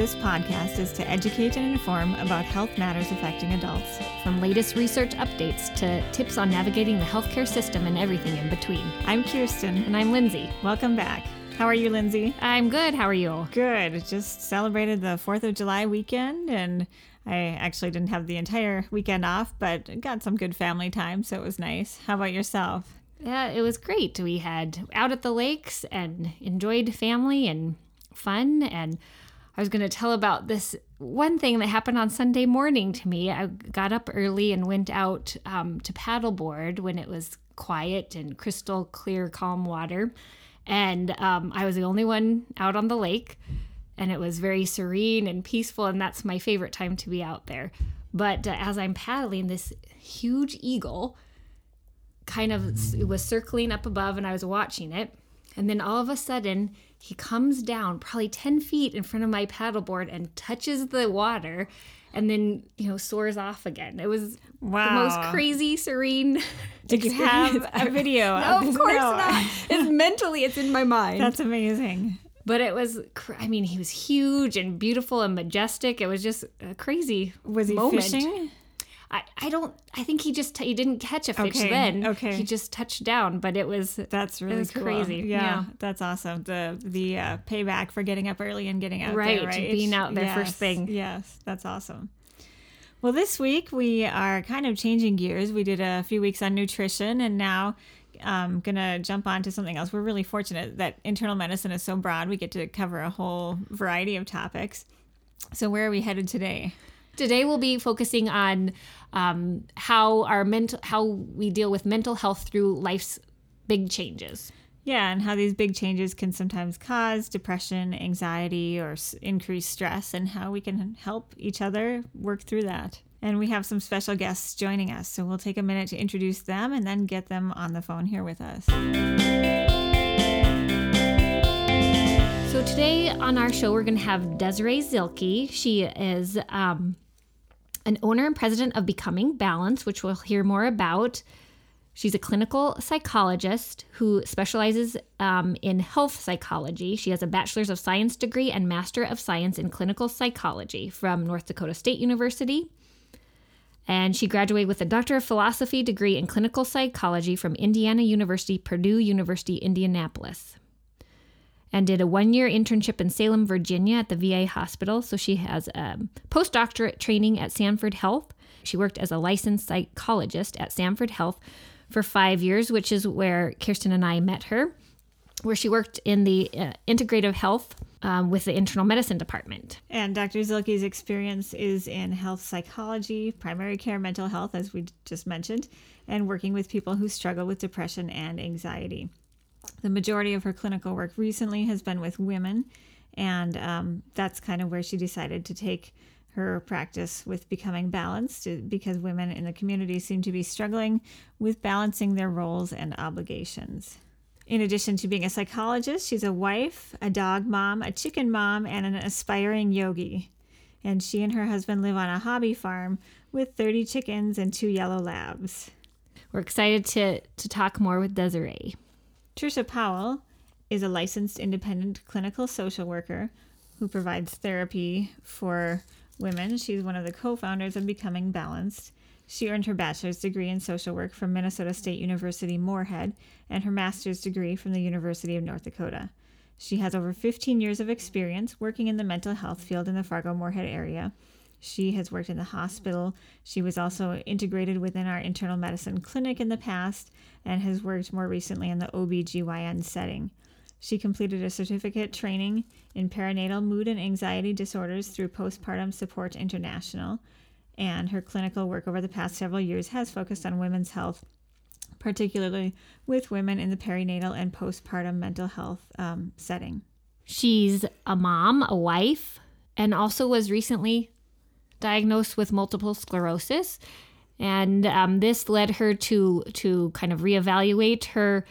This podcast is to educate and inform about health matters affecting adults. From latest research updates to tips on navigating the healthcare system and everything in between. I'm Kirsten. And I'm Lindsay. Welcome back. How are you, Lindsay? I'm good. How are you? Good. Just celebrated the 4th of July weekend and I actually didn't have the entire weekend off, but got some good family time, so it was nice. How about yourself? Yeah, it was great. We had out at the lakes and enjoyed family and fun. And I was going to tell about this one thing that happened on Sunday morning to me. I got up early and went out um, to paddleboard when it was quiet and crystal clear, calm water. And um, I was the only one out on the lake. And it was very serene and peaceful. And that's my favorite time to be out there. But uh, as I'm paddling, this huge eagle kind of was circling up above and I was watching it. And then all of a sudden, he comes down probably 10 feet in front of my paddleboard and touches the water and then, you know, soars off again. It was Wow. the most crazy, serene. Did you have a video? No, of of course No. not. It's mentally, it's in my mind. That's amazing. but it was, cr- I mean, he was huge and beautiful and majestic. It was just a crazy Was he moment. fishing? I, I don't, I think he just, he didn't catch a fish Okay, then. okay. He just touched down, but it was, That's really was cool. crazy, Yeah, yeah. that's awesome. The the uh, payback for getting up early and getting out Right, there, right? being out there yes, first thing. Yes, that's awesome. Well, this week we are kind of changing gears. We did a few weeks on nutrition, and now I'm gonna jump on to something else. We're really fortunate that internal medicine is so broad. We get to cover a whole variety of topics. So, where are we headed today? Today we'll be focusing on um, how our mental, how we deal with mental health through life's big changes. Yeah, and how these big changes can sometimes cause depression, anxiety, or increased stress, and how we can help each other work through that. And we have some special guests joining us, so we'll take a minute to introduce them and then get them on the phone here with us. So today on our show we're going to have Desiree Zilke. She is um, an owner and president of Becoming Balanced, which we'll hear more about. She's a clinical psychologist who specializes um, in health psychology. She has a bachelor's of science degree and master of science in clinical psychology from North Dakota State University. And she graduated with a Doctor of Philosophy degree in clinical psychology from Indiana University, Purdue University, Indianapolis. And did a one year internship in Salem, Virginia at the VA hospital. So she has um, postdoctorate training at Sanford Health. She worked as a licensed psychologist at Sanford Health for five years, which is where Kirsten and I met her, where she worked in the uh, integrative health um, with the internal medicine department. And Dr. Zilke's experience is in health psychology, primary care mental health, as we just mentioned, and working with people who struggle with depression and anxiety. The majority of her clinical work recently has been with women, and um, that's kind of where she decided to take her practice with becoming balanced uh, because women in the community seem to be struggling with balancing their roles and obligations. In addition to being a psychologist, she's a wife, a dog mom, a chicken mom, and an aspiring yogi. And she and her husband live on a hobby farm with 30 chickens and two yellow labs. We're excited to, to talk more with Desiree. Trisha Powell is a licensed independent clinical social worker who provides therapy for women. She's one of the co founders of Becoming Balanced. She earned her bachelor's degree in social work from Minnesota State University Moorhead and her master's degree from the University of North Dakota. She has over 15 years of experience working in the mental health field in the Fargo Moorhead area. She has worked in the hospital. She was also integrated within our internal medicine clinic in the past and has worked more recently in the OBGYN setting. She completed a certificate training in perinatal mood and anxiety disorders through Postpartum Support International, and her clinical work over the past several years has focused on women's health, particularly with women in the perinatal and postpartum mental health um, setting. She's a mom, a wife, and also was recently diagnosed with multiple sclerosis. And um, this led her to to kind of reevaluate her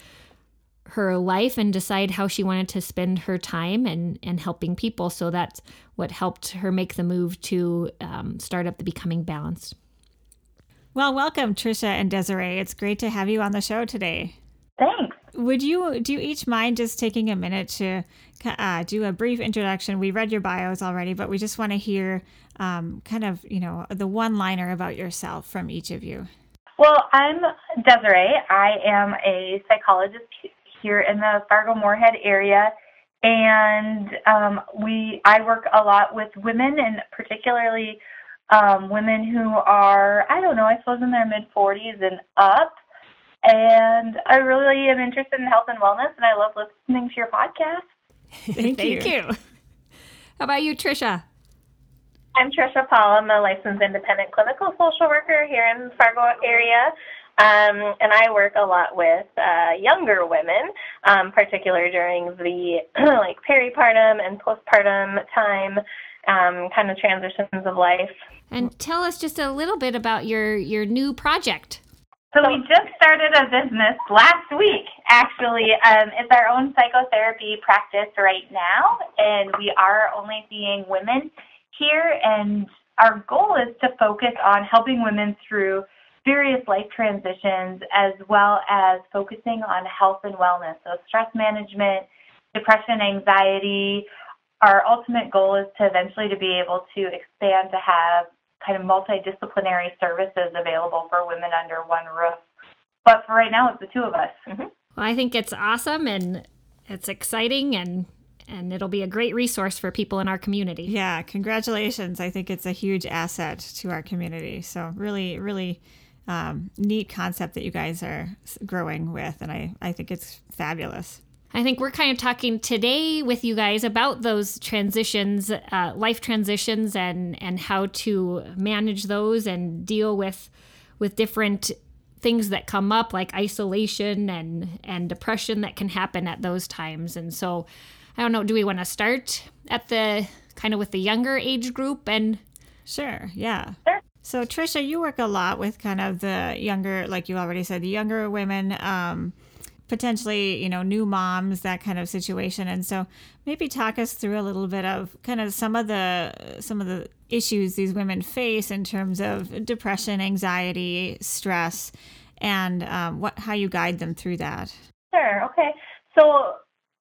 her life and decide how she wanted to spend her time and and helping people. So that's what helped her make the move to um, start up the Becoming Balanced. Well, welcome, Trisha and Desiree. It's great to have you on the show today. Thanks. Would you do you each mind just taking a minute to uh, do a brief introduction? We read your bios already, but we just want to hear um, kind of you know the one liner about yourself from each of you. Well, I'm Desiree. I am a psychologist here in the Fargo Moorhead area, and um, we I work a lot with women, and particularly um, women who are I don't know I suppose in their mid 40s and up. And I really am interested in health and wellness, and I love listening to your podcast. Thank, Thank you. How about you, Trisha? I'm Trisha Paul. I'm a licensed independent clinical social worker here in the Fargo area. Um, and I work a lot with uh, younger women, um, particularly during the like peripartum and postpartum time, um, kind of transitions of life. And tell us just a little bit about your your new project. So we just started a business last week, actually. Um, it's our own psychotherapy practice right now, and we are only seeing women here. And our goal is to focus on helping women through various life transitions, as well as focusing on health and wellness. So stress management, depression, anxiety. Our ultimate goal is to eventually to be able to expand to have kind of multidisciplinary services available for women under one roof. But for right now, it's the two of us. Mm-hmm. Well, I think it's awesome and it's exciting and and it'll be a great resource for people in our community. Yeah, congratulations. I think it's a huge asset to our community. So really, really um, neat concept that you guys are growing with, and I, I think it's fabulous. I think we're kind of talking today with you guys about those transitions, uh, life transitions, and and how to manage those and deal with with different things that come up like isolation and and depression that can happen at those times. And so, I don't know. Do we want to start at the kind of with the younger age group and? Sure. Yeah. Sure. So Trisha, you work a lot with kind of the younger, like you already said, the younger women. Um, potentially, you know, new moms, that kind of situation. And so maybe talk us through a little bit of kind of some of the some of the issues these women face in terms of depression, anxiety, stress, and um, what how you guide them through that. Sure. Okay. So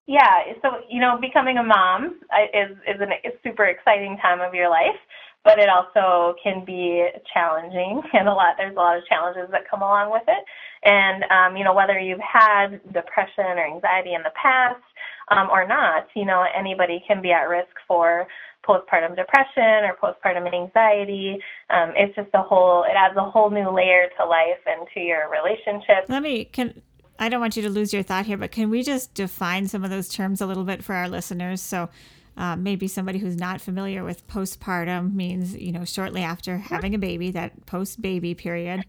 yeah, so you know, becoming a mom is is a super exciting time of your life but it also can be challenging and a lot there's a lot of challenges that come along with it and um, you know whether you've had depression or anxiety in the past um, or not you know anybody can be at risk for postpartum depression or postpartum anxiety um, it's just a whole it adds a whole new layer to life and to your relationship let me can I don't want you to lose your thought here, but can we just define some of those terms a little bit for our listeners? So, uh, maybe somebody who's not familiar with postpartum means, you know, shortly after having a baby, that post baby period.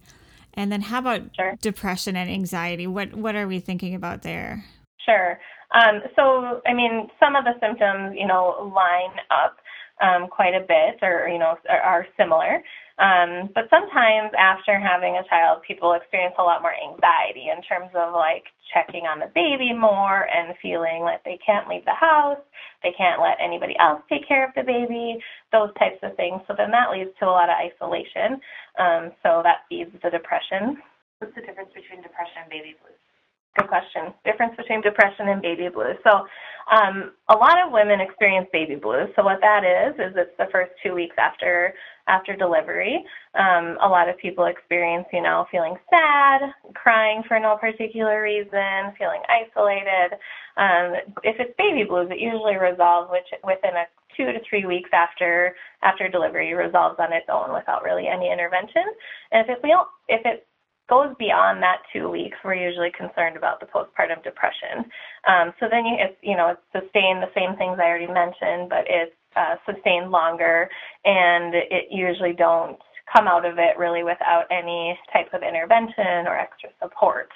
And then how about sure. depression and anxiety? What what are we thinking about there? Sure. Um, so, I mean, some of the symptoms, you know, line up um, quite a bit, or you know, are, are similar. Um, but sometimes after having a child, people experience a lot more anxiety in terms of like checking on the baby more and feeling like they can't leave the house, they can't let anybody else take care of the baby, those types of things. So then that leads to a lot of isolation. Um, so that feeds the depression. What's the difference between depression and baby blues? Good question. Difference between depression and baby blues. So, um, a lot of women experience baby blues. So what that is is it's the first two weeks after after delivery. Um, a lot of people experience, you know, feeling sad, crying for no particular reason, feeling isolated. Um, if it's baby blues, it usually resolves which, within a two to three weeks after after delivery resolves on its own without really any intervention. And if it if it goes beyond that two weeks, we're usually concerned about the postpartum depression. Um, so then you, it's, you know, it's sustained the same things I already mentioned, but it's uh, sustained longer, and it usually don't come out of it really without any type of intervention or extra support.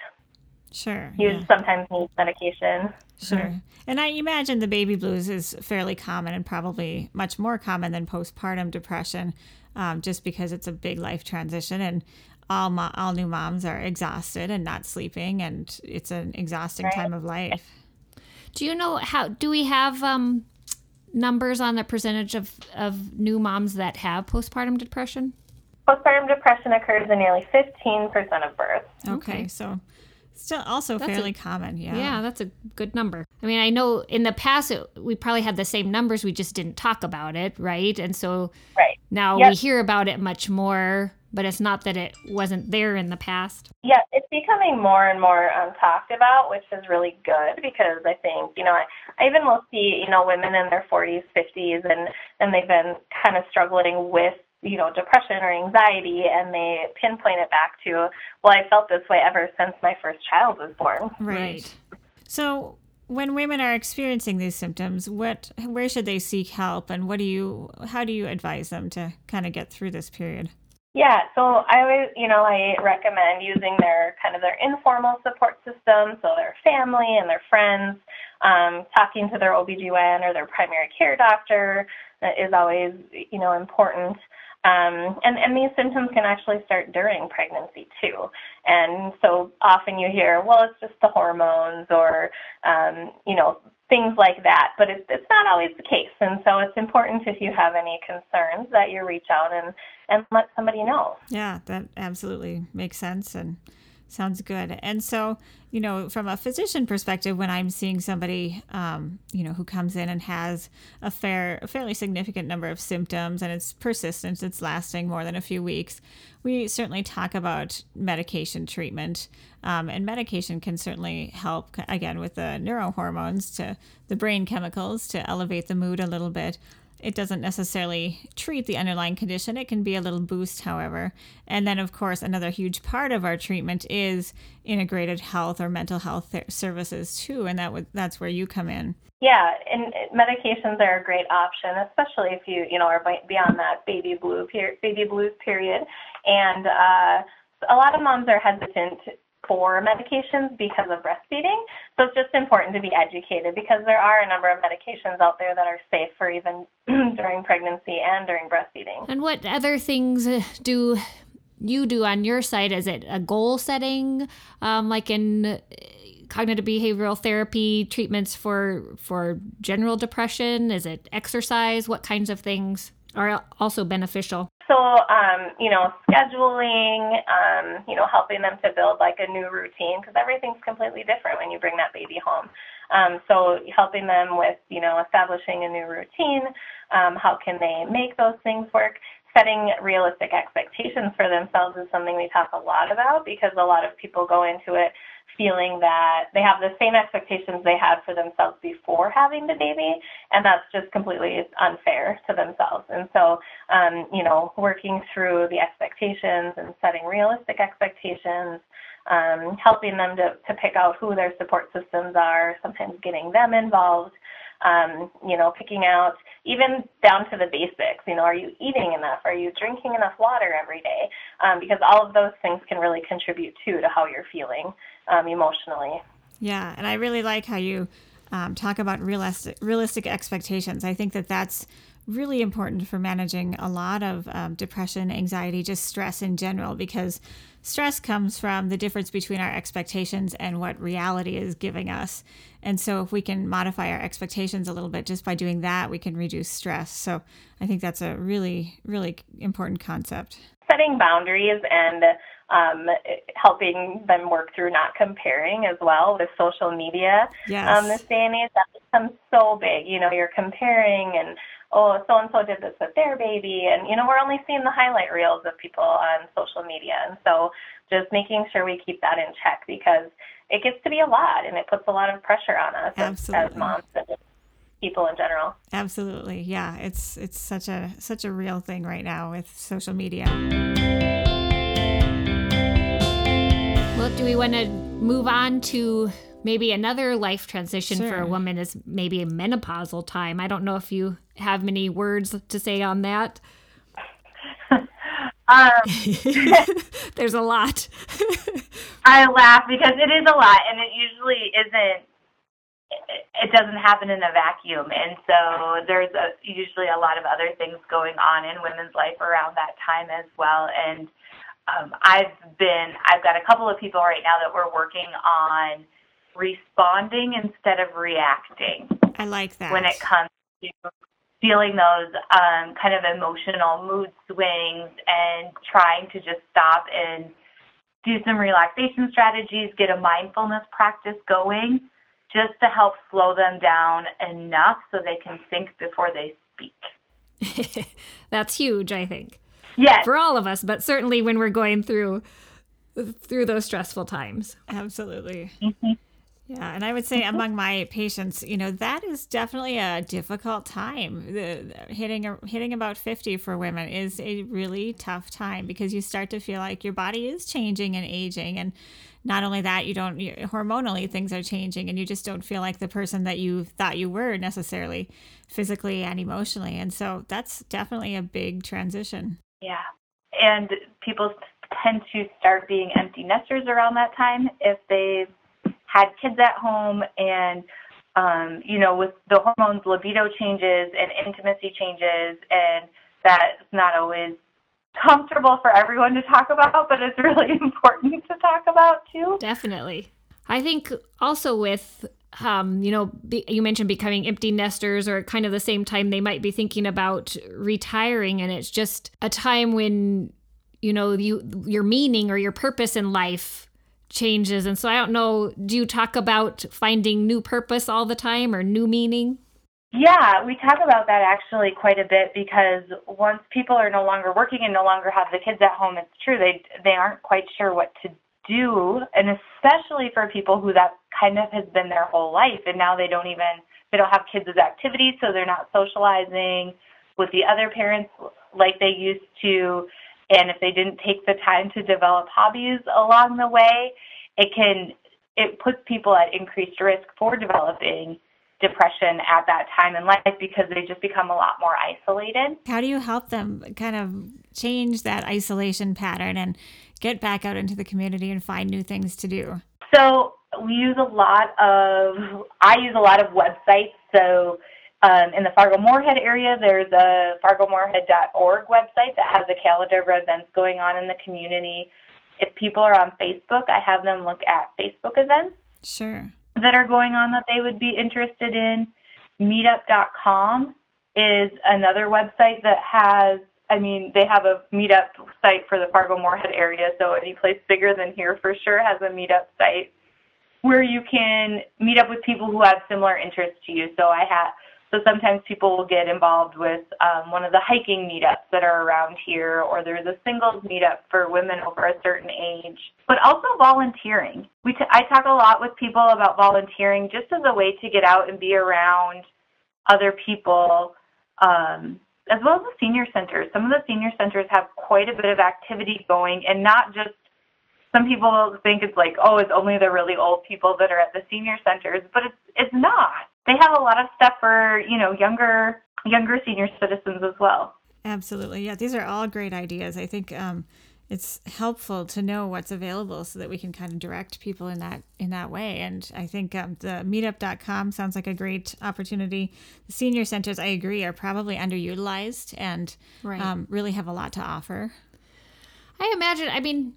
Sure. You yeah. sometimes need medication. Sure. And I imagine the baby blues is fairly common and probably much more common than postpartum depression, um, just because it's a big life transition and all mo- all new moms are exhausted and not sleeping, and it's an exhausting Right. time of life. Do you know how? Do we have um, numbers on the percentage of of new moms that have postpartum depression? Postpartum depression occurs in nearly 15% of births. Okay, Okay. so still also That's a- fairly common. Yeah. Yeah, that's a good number. I mean, I know in the past it, we probably had the same numbers, we just didn't talk about it, right? And so Right. now Yep. we hear about it much more, but it's not that it wasn't there in the past. Yeah, it's becoming more and more um, talked about, which is really good because I think, you know, I, I even will see, you know, women in their 40s, 50s, and, and they've been kind of struggling with, you know, depression or anxiety, and they pinpoint it back to, well, I felt this way ever since my first child was born. Right. So when women are experiencing these symptoms, what where should they seek help and what do you how do you advise them to kind of get through this period? Yeah, so I always, you know, I recommend using their kind of their informal support system, so their family and their friends, um, talking to their OBGYN or their primary care doctor is always, you know, important. Um, and, and these symptoms can actually start during pregnancy too. And so often you hear, well, it's just the hormones or, um, you know, things like that, but it's, it's not always the case. And so it's important if you have any concerns that you reach out and, and let somebody know. Yeah, that absolutely makes sense and sounds good. And so, you know, from a physician perspective, when I'm seeing somebody, um, you know, who comes in and has a fair, a fairly significant number of symptoms and it's persistent, it's lasting more than a few weeks, we certainly talk about medication treatment. Um, and medication can certainly help, again, with the neurohormones to the brain chemicals to elevate the mood a little bit it doesn't necessarily treat the underlying condition. It can be a little boost, however. And then, of course, another huge part of our treatment is integrated health or mental health th- services too, and that would that's where you come in. Yeah, and medications are a great option, especially if you you know are beyond that baby blue per- baby blues period. And uh, a lot of moms are hesitant for medications because of breastfeeding. So it's just important to be educated because there are a number of medications out there that are safe for even during pregnancy and during breastfeeding. And what other things uh, do you do on your side? Is it a goal setting, um, like in uh, cognitive behavioral therapy treatments for for general depression? Is it exercise? What kinds of things are also beneficial? So, um, you know, scheduling, um, you know, helping them to build like a new routine because everything's completely different when you bring that baby home. Um, so, helping them with, you know, establishing a new routine, um, how can they make those things work? Setting realistic expectations for themselves is something we talk a lot about because a lot of people go into it feeling that they have the same expectations they had for themselves before having the baby, and that's just completely unfair to themselves. And so, um, you know, working through the expectations and setting realistic expectations, um, helping them to, to pick out who their support systems are, sometimes getting them involved. Um, you know, picking out even down to the basics. You know, are you eating enough? Are you drinking enough water every day? Um, because all of those things can really contribute too to how you're feeling um, emotionally. Yeah, and I really like how you um, talk about realistic realistic expectations. I think that that's really important for managing a lot of um, depression, anxiety, just stress in general, because stress comes from the difference between our expectations and what reality is giving us. And so, if we can modify our expectations a little bit just by doing that, we can reduce stress. So, I think that's a really, really important concept. Setting boundaries and um, helping them work through not comparing as well with social media. Yes. Um, this day and age, that becomes so big. You know, you're comparing and oh, so and so did this with their baby, and you know, we're only seeing the highlight reels of people on social media, and so just making sure we keep that in check because it gets to be a lot, and it puts a lot of pressure on us as, as moms and people in general. Absolutely. Yeah, it's it's such a such a real thing right now with social media. Well, do we want to move on to maybe another life transition for a woman is maybe a menopausal time? I don't know if you have many words to say on that. Um, There's a lot. I laugh because it is a lot, and it usually isn't. It, it doesn't happen in a vacuum, and so there's a, usually a lot of other things going on in women's life around that time as well. And um, I've been, I've got a couple of people right now that we're working on responding instead of reacting. I like that. When it comes to feeling those um, kind of emotional mood swings and trying to just stop and do some relaxation strategies, get a mindfulness practice going just to help slow them down enough so they can think before they speak. That's huge, I think. Yes. For all of us, but certainly when we're going through through those stressful times. Absolutely. Mm-hmm. Yeah, and I would say among my patients, you know, that is definitely a difficult time. The, the hitting a, hitting about 50 for women is a really tough time because you start to feel like your body is changing and aging and not only that, you don't you, hormonally things are changing and you just don't feel like the person that you thought you were necessarily physically and emotionally. And so that's definitely a big transition. Yeah. And people tend to start being empty nesters around that time if they've had kids at home and um, you know, with the hormones, libido changes and intimacy changes, and that's not always comfortable for everyone to talk about, but it's really important to talk about too. Definitely. I think also with um, you know, be, you mentioned becoming empty nesters, or kind of the same time they might be thinking about retiring, and it's just a time when you know you your meaning or your purpose in life changes. And so I don't know, do you talk about finding new purpose all the time or new meaning? Yeah, we talk about that actually quite a bit because once people are no longer working and no longer have the kids at home, it's true they they aren't quite sure what to do, and especially for people who that kind of has been their whole life, and now they don't even they don't have kids as activities, so they're not socializing with the other parents like they used to and if they didn't take the time to develop hobbies along the way, it can it puts people at increased risk for developing depression at that time in life because they just become a lot more isolated. How do you help them kind of change that isolation pattern and get back out into the community and find new things to do? So, we use a lot of I use a lot of websites. So, um, in the Fargo Moorhead area, there's a fargomoorhead.org website that has a calendar of events going on in the community. If people are on Facebook, I have them look at Facebook events. Sure. That are going on that they would be interested in. Meetup.com is another website that has, I mean, they have a meetup site for the Fargo Moorhead area, so any place bigger than here for sure has a meetup site where you can meet up with people who have similar interests to you. So I have so sometimes people will get involved with um, one of the hiking meetups that are around here, or there's a singles meetup for women over a certain age. But also volunteering. We t- I talk a lot with people about volunteering just as a way to get out and be around other people, um, as well as the senior centers. Some of the senior centers have quite a bit of activity going, and not just some people think it's like, oh, it's only the really old people that are at the senior centers, but it's it's not they have a lot of stuff for you know younger younger senior citizens as well. Absolutely, yeah. These are all great ideas. I think um, it's helpful to know what's available so that we can kind of direct people in that in that way. And I think um, the Meetup.com sounds like a great opportunity. The senior centers, I agree, are probably underutilized and right. um, really have a lot to offer. I imagine. I mean,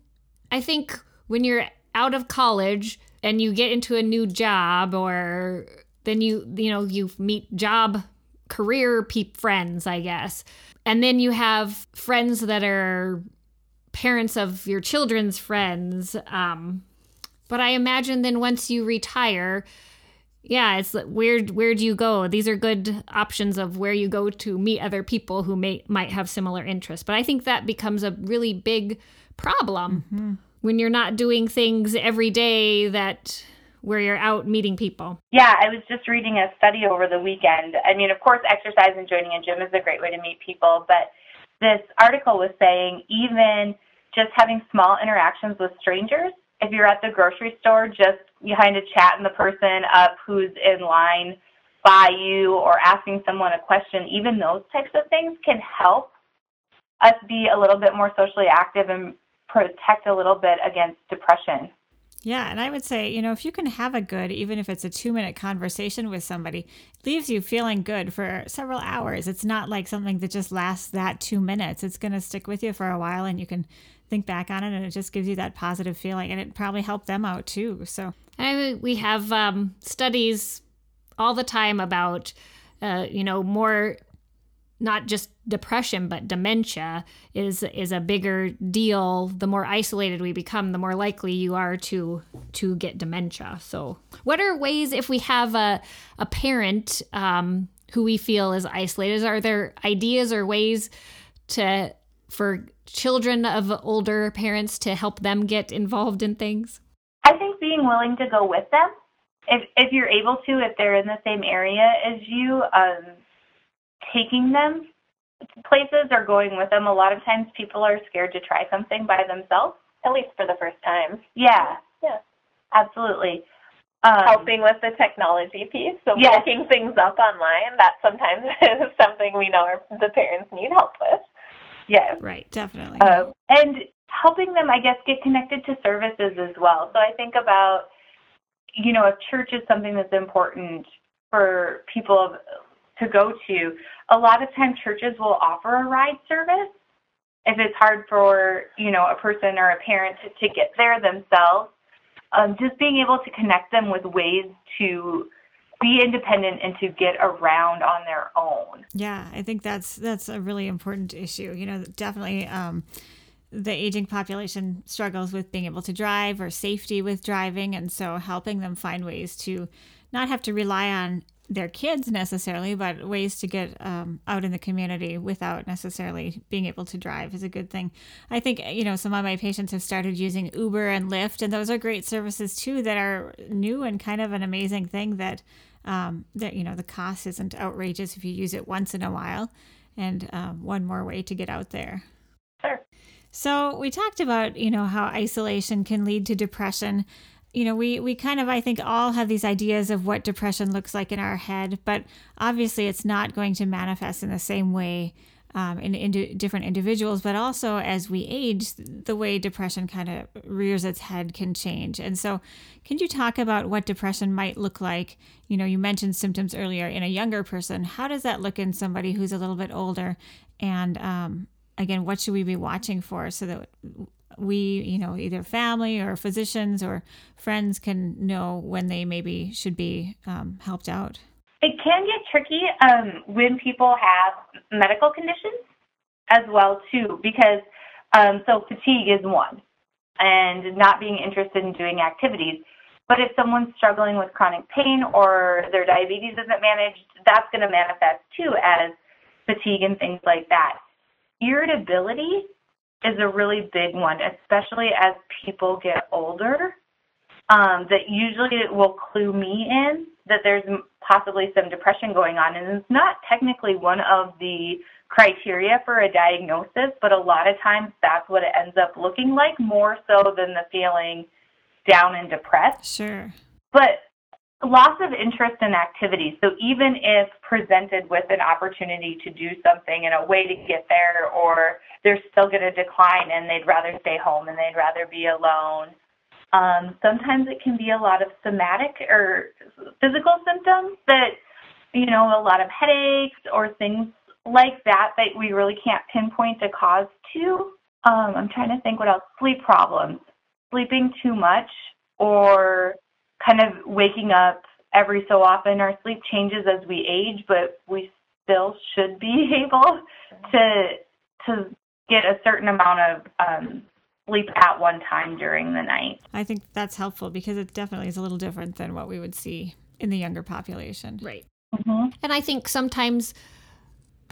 I think when you're out of college and you get into a new job or then you you know you meet job career peep friends i guess. And then you have friends that are parents of your children's friends um, but i imagine then once you retire yeah it's where where do you go? These are good options of where you go to meet other people who may might have similar interests. But i think that becomes a really big problem mm-hmm. when you're not doing things every day that where you're out meeting people. Yeah, I was just reading a study over the weekend. I mean, of course, exercise and joining a gym is a great way to meet people, but this article was saying even just having small interactions with strangers, if you're at the grocery store, just behind a chat and the person up who's in line by you or asking someone a question, even those types of things can help us be a little bit more socially active and protect a little bit against depression. Yeah, and I would say, you know, if you can have a good, even if it's a two minute conversation with somebody, leaves you feeling good for several hours. It's not like something that just lasts that two minutes. It's going to stick with you for a while and you can think back on it and it just gives you that positive feeling. And it probably helped them out too. So, and we have um, studies all the time about, uh, you know, more not just depression but dementia is is a bigger deal. The more isolated we become the more likely you are to to get dementia. So what are ways if we have a a parent um, who we feel is isolated are there ideas or ways to for children of older parents to help them get involved in things? I think being willing to go with them. If if you're able to if they're in the same area as you um taking them places or going with them. A lot of times people are scared to try something by themselves. At least for the first time. Yeah. Yeah. Absolutely. Um, Helping with the technology piece, so yes. looking things up online, that sometimes is something we know our, the parents need help with. Yeah. Right, definitely. Uh, and helping them, I guess, get connected to services as well. So I think about, you know, if church is something that's important for people of to go to, a lot of times churches will offer a ride service if it's hard for you know a person or a parent to, to get there themselves. Um, just being able to connect them with ways to be independent and to get around on their own. Yeah, I think that's that's a really important issue. You know, definitely um, the aging population struggles with being able to drive or safety with driving, and so helping them find ways to not have to rely on their kids necessarily, but ways to get um, out in the community without necessarily being able to drive is a good thing. I think, you know, some of my patients have started using Uber and Lyft, and those are great services too that are new and kind of an amazing thing that, um, that you know, the cost isn't outrageous if you use it once in a while and um, one more way to get out there. Sure. So we talked about, you know, how isolation can lead to depression you know, we, we kind of, I think, all have these ideas of what depression looks like in our head, but obviously it's not going to manifest in the same way um, in, in different individuals, but also as we age, the way depression kind of rears its head can change. And so, can you talk about what depression might look like? You know, you mentioned symptoms earlier in a younger person. How does that look in somebody who's a little bit older? And um, again, what should we be watching for so that we, you know, either family or physicians or friends can know when they maybe should be um, helped out? It can get tricky um, when people have medical conditions as well too, because um, so fatigue is one, and not being interested in doing activities. But if someone's struggling with chronic pain or their diabetes isn't managed, that's going to manifest too as fatigue and things like that. Irritability is a really big one, especially as people get older. Um, that usually will clue me in that there's possibly some depression going on. And it's not technically one of the criteria for a diagnosis, but a lot of times that's what it ends up looking like more so than the feeling down and depressed. Sure. But loss of interest in activities. So even if presented with an opportunity to do something and a way to get there, or they're still going to decline and they'd rather stay home and they'd rather be alone. Um, sometimes it can be a lot of somatic or physical symptoms that, you know, a lot of headaches or things like that that we really can't pinpoint a cause to. Um, I'm trying to think what else. Sleep problems, sleeping too much, or kind of waking up every so often. Our sleep changes as we age, but we still should be able to to get a certain amount of um, sleep at one time during the night. I think that's helpful because it definitely is a little different than what we would see in the younger population. Right. Mm-hmm. And I think sometimes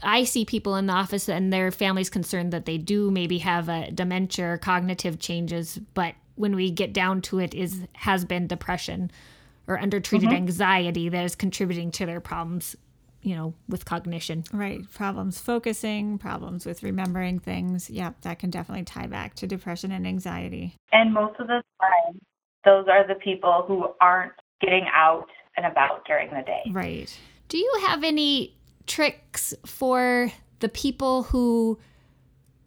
I see people in the office and their families concerned that they do maybe have a dementia or cognitive changes, but when we get down to it is has been depression or undertreated mm-hmm. anxiety that is contributing to their problems you know with cognition. Right. Problems focusing problems with remembering things. Yeah that can definitely tie back to depression and anxiety. And most of the time those are the people who aren't getting out and about during the day. Right. Do you have any tricks for the people who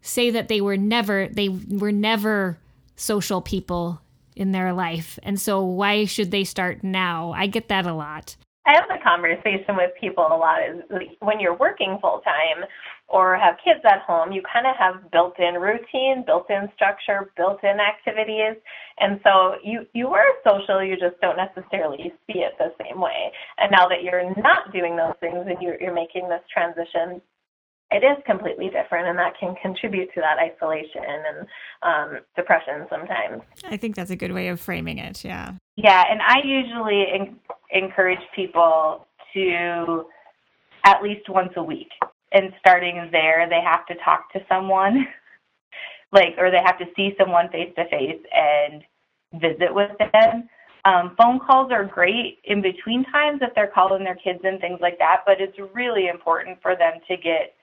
say that they were never they were never social people in their life. And so why should they start now? I get that a lot. I have the conversation with people a lot is when you're working full time or have kids at home, you kind of have built-in routine, built-in structure, built-in activities, and so you you are social, you just don't necessarily see it the same way. And now that you're not doing those things and you're you're making this transition it is completely different and that can contribute to that isolation and um, depression sometimes. I think that's a good way of framing it yeah. Yeah and i usually en- encourage people to at least once a week and starting there they have to talk to someone like or they have to see someone face to face and visit with them. Um, phone calls are great in between times if they're calling their kids and things like that, but it's really important for them to get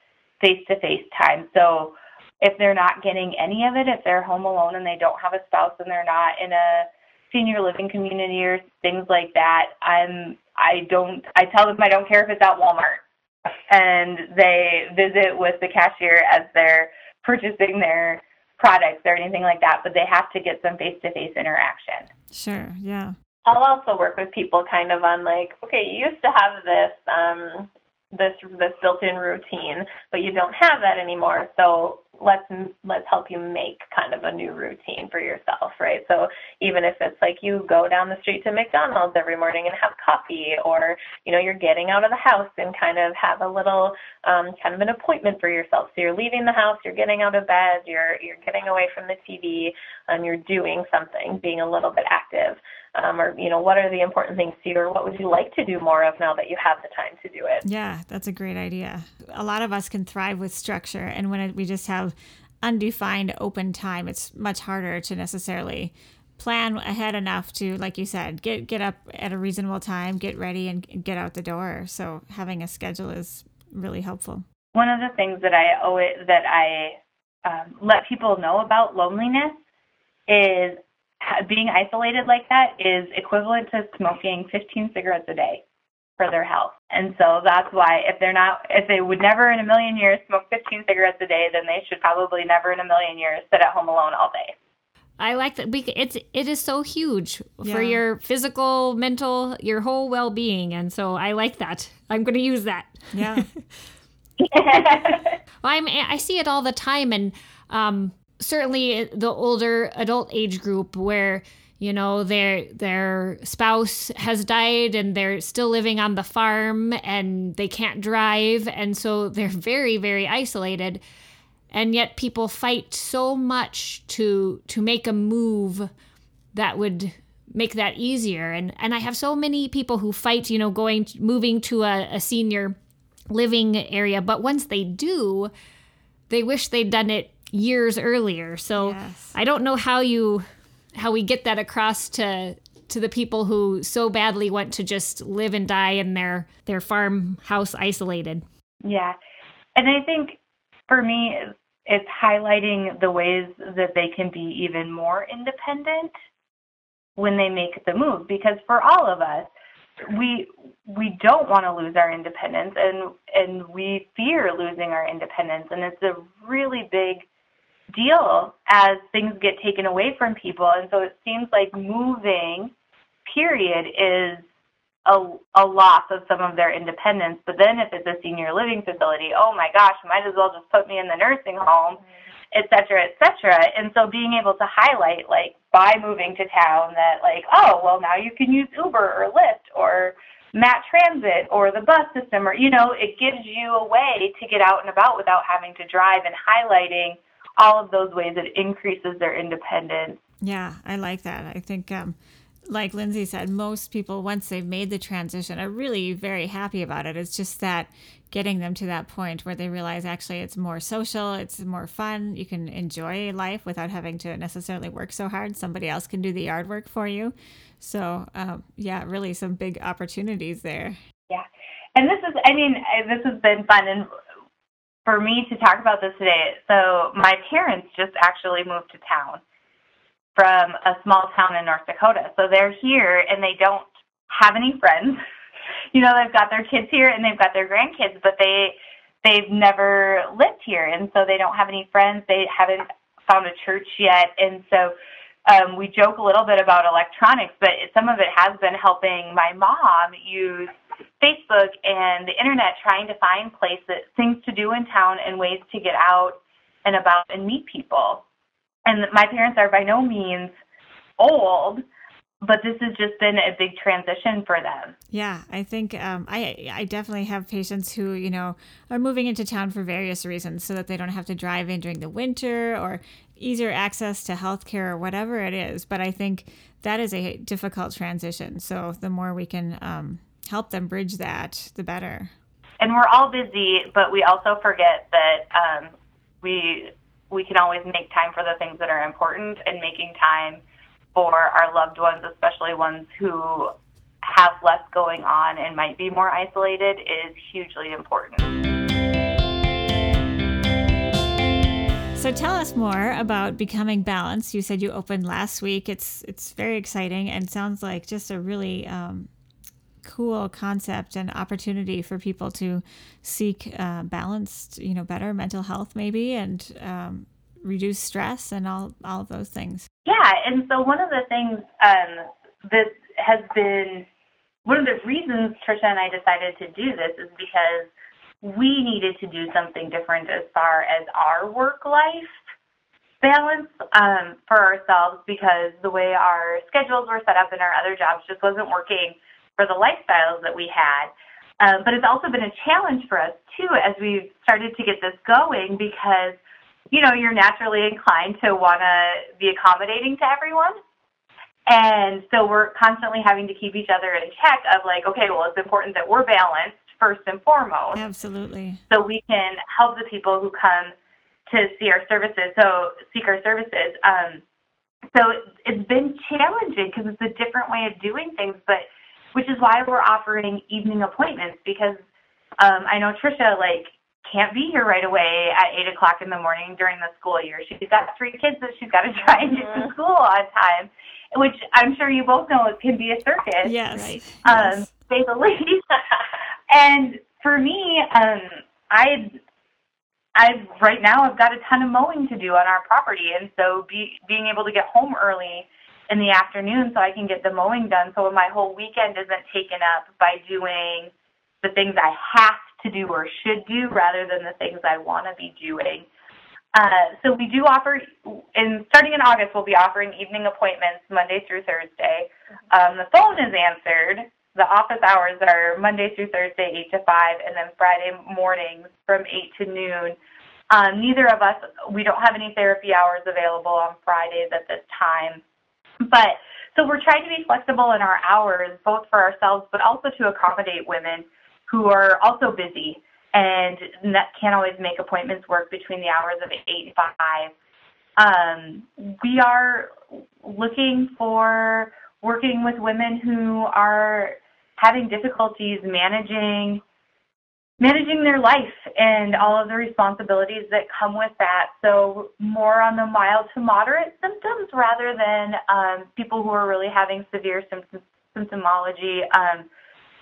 face to face time. So if they're not getting any of it, if they're home alone and they don't have a spouse and they're not in a senior living community or things like that, I'm I don't I tell them I don't care if it's at Walmart. And they visit with the cashier as they're purchasing their products or anything like that, but they have to get some face to face interaction. Sure, yeah. I'll also work with people kind of on like, okay, you used to have this um this this built-in routine, but you don't have that anymore. So let's let's help you make kind of a new routine for yourself, right? So even if it's like you go down the street to McDonald's every morning and have coffee, or you know you're getting out of the house and kind of have a little um, kind of an appointment for yourself. So you're leaving the house, you're getting out of bed, you're you're getting away from the TV, and um, you're doing something, being a little bit active um, or you know what are the important things to you or what would you like to do more of now that you have the time to do it? Yeah that's a great idea. A lot of us can thrive with structure and when it, we just have undefined open time it's much harder to necessarily plan ahead enough to like you said get get up at a reasonable time get ready and get out the door. So having a schedule is really helpful. One of the things that i always that i um, let people know about loneliness is being isolated like that is equivalent to smoking 15 cigarettes a day for their health. And so that's why if they're not if they would never in a million years smoke 15 cigarettes a day, then they should probably never in a million years sit at home alone all day. I like that. It's it is so huge yeah. for your physical, mental, your whole well being, and so I like that. I'm going to use that. Yeah. well, I'm I see it all the time, and um, certainly the older adult age group where you know their their spouse has died and they're still living on the farm and they can't drive. And so they're very very isolated. And yet people fight so much to to make a move that would make that easier. And and I have so many people who fight you know going moving to a, a senior living area. But once they do they wish they'd done it years earlier. So yes. I don't know how you how we get that across to to the people who so badly want to just live and die in their their farmhouse isolated. Yeah. And I think for me it's highlighting the ways that they can be even more independent when they make the move because for all of us we we don't want to lose our independence and and we fear losing our independence and it's a really big deal as things get taken away from people. And so it seems like moving, period, is a, a loss of some of their independence. But then if it's a senior living facility, oh my gosh, might as well just put me in the nursing home, et cetera, et cetera. And so being able to highlight, like, by moving to town, that, like, oh, well, now you can use Uber or Lyft or Matt Transit or the bus system, or, you know, it gives you a way to get out and about without having to drive and highlighting – all of those ways it increases their independence. Yeah, I like that. I think, um, like Lindsay said, most people, once they've made the transition, are really very happy about it. It's just that getting them to that point where they realize actually it's more social, it's more fun. You can enjoy life without having to necessarily work so hard. Somebody else can do the yard work for you. So, um, yeah, really some big opportunities there. Yeah. And this is, I mean, this has been fun. And for me to talk about this today. So my parents just actually moved to town from a small town in North Dakota. So they're here and they don't have any friends. you know, they've got their kids here and they've got their grandkids, but they they've never lived here, and so they don't have any friends. They haven't found a church yet, and so um, we joke a little bit about electronics, but some of it has been helping my mom use Facebook and the internet, trying to find places, things to do in town, and ways to get out and about and meet people. And my parents are by no means old, but this has just been a big transition for them. Yeah, I think um, I I definitely have patients who you know are moving into town for various reasons, so that they don't have to drive in during the winter or easier access to healthcare or whatever it is. But I think that is a difficult transition. So the more we can um, help them bridge that, the better. And we're all busy, but we also forget that um, we we can always make time for the things that are important, and making time for our loved ones, especially ones who have less going on and might be more isolated, is hugely important. So tell us more about becoming balanced. You said you opened last week. It's it's very exciting and sounds like just a really um, cool concept and opportunity for people to seek uh, balanced, you know, better mental health maybe and um, reduce stress and all all of those things. Yeah, and so one of the things um, that has been one of the reasons Trisha and I decided to do this is because we needed to do something different as far as our work life balance um, for ourselves because the way our schedules were set up in our other jobs just wasn't working for the lifestyles that we had. Um, but it's also been a challenge for us too as we've started to get this going because you know, you're naturally inclined to want to be accommodating to everyone. And so we're constantly having to keep each other in check of like, okay, well, it's important that we're balanced first and foremost. Absolutely. So we can help the people who come to see our services, so seek our services. Um, so it's been challenging because it's a different way of doing things, but which is why we're offering evening appointments because um, I know Trisha, like, can't be here right away at eight o'clock in the morning during the school year. She's got three kids that she's got to try and get to mm-hmm. school on time, which I'm sure you both know it can be a circus. Yes, right. Um, yes. say the least. and for me, um, I, I right now I've got a ton of mowing to do on our property, and so be, being able to get home early in the afternoon so I can get the mowing done, so my whole weekend isn't taken up by doing the things I have to do or should do rather than the things I want to be doing. Uh, so we do offer, in starting in August, we'll be offering evening appointments Monday through Thursday. Um, the phone is answered. The office hours are Monday through Thursday, 8 to 5, and then Friday mornings from 8 to noon. Um, neither of us, we don't have any therapy hours available on Fridays at this time. But so we're trying to be flexible in our hours, both for ourselves, but also to accommodate women who are also busy and can't always make appointments work between the hours of 8 and 5. Um, we are looking for working with women who are having difficulties managing managing their life and all of the responsibilities that come with that. So more on the mild to moderate symptoms rather than um, people who are really having severe symptom, symptomology. Um,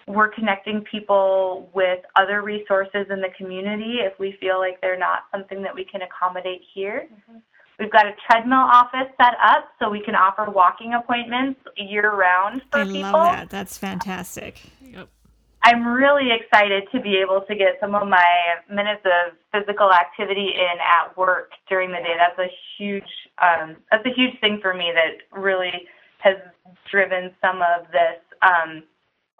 we're connecting people with other resources in the community if we feel like they're not something that we can accommodate here. Mm-hmm. We've got a treadmill office set up so we can offer walking appointments year round for I people. I love that. That's fantastic. Yep. I'm really excited to be able to get some of my minutes of physical activity in at work during the day. That's a huge um, that's a huge thing for me that really has driven some of this um,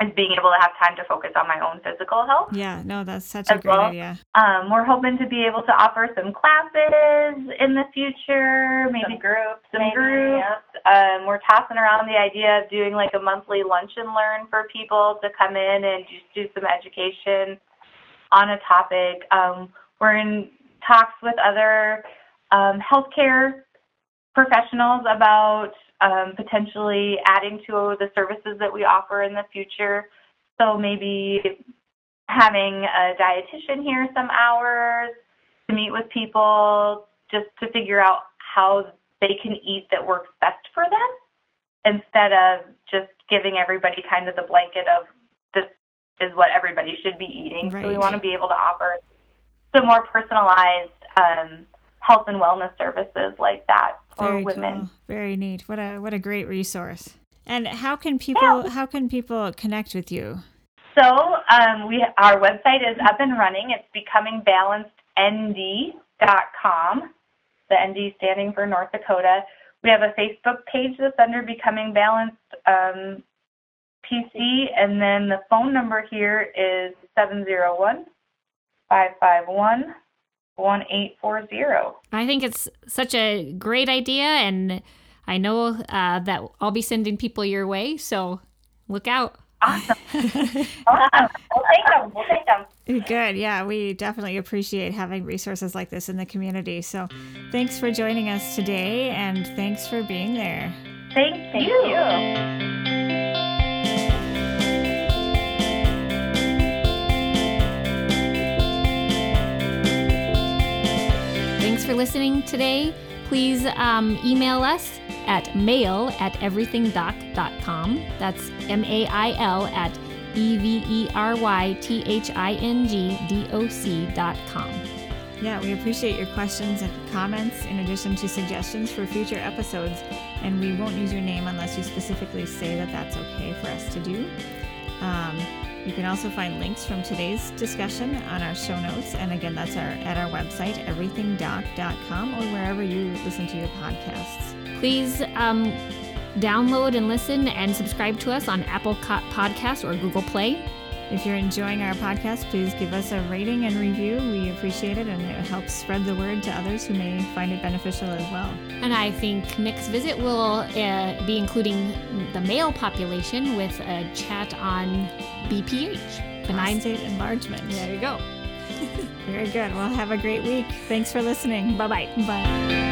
and being able to have time to focus on my own physical health. Yeah, no, that's such a great well. idea. Um, we're hoping to be able to offer some classes in the future, maybe some groups, some maybe, groups. Yeah. Um, we're tossing around the idea of doing like a monthly lunch and learn for people to come in and just do some education on a topic. Um, we're in talks with other um, healthcare professionals about um, potentially adding to the services that we offer in the future. So maybe having a dietitian here some hours to meet with people just to figure out how they can eat that works best for them instead of just giving everybody kind of the blanket of this is what everybody should be eating. Right. So we want to be able to offer some more personalized um, health and wellness services like that for Very women. cool. Very neat. What a what a great resource. And how can people how can people connect with you? So um, we our website is up and running. It's becomingbalancednd.com. The ND standing for North Dakota. We have a Facebook page that's under Becoming Balanced um, PC, and then the phone number here is 701 551 1840. I think it's such a great idea, and I know uh, that I'll be sending people your way, so look out. Awesome. awesome. We'll take them. We'll take them. Good. Yeah, we definitely appreciate having resources like this in the community. So, thanks for joining us today and thanks for being there. Thank, Thank you. you. Thanks for listening today. Please um, email us at mail at everythingdoc.com. That's M A I L at E V E R Y T H I N G D O C.com. Yeah, we appreciate your questions and comments in addition to suggestions for future episodes. And we won't use your name unless you specifically say that that's okay for us to do. Um, you can also find links from today's discussion on our show notes. And again, that's our at our website, everythingdoc.com, or wherever you listen to your podcasts. Please um, download and listen and subscribe to us on Apple Co- Podcast or Google Play. If you're enjoying our podcast, please give us a rating and review. We appreciate it, and it helps spread the word to others who may find it beneficial as well. And I think next visit will uh, be including the male population with a chat on BPH, benign. Prostate enlargement. There you go. Very good. Well, have a great week. Thanks for listening. Bye bye. Bye.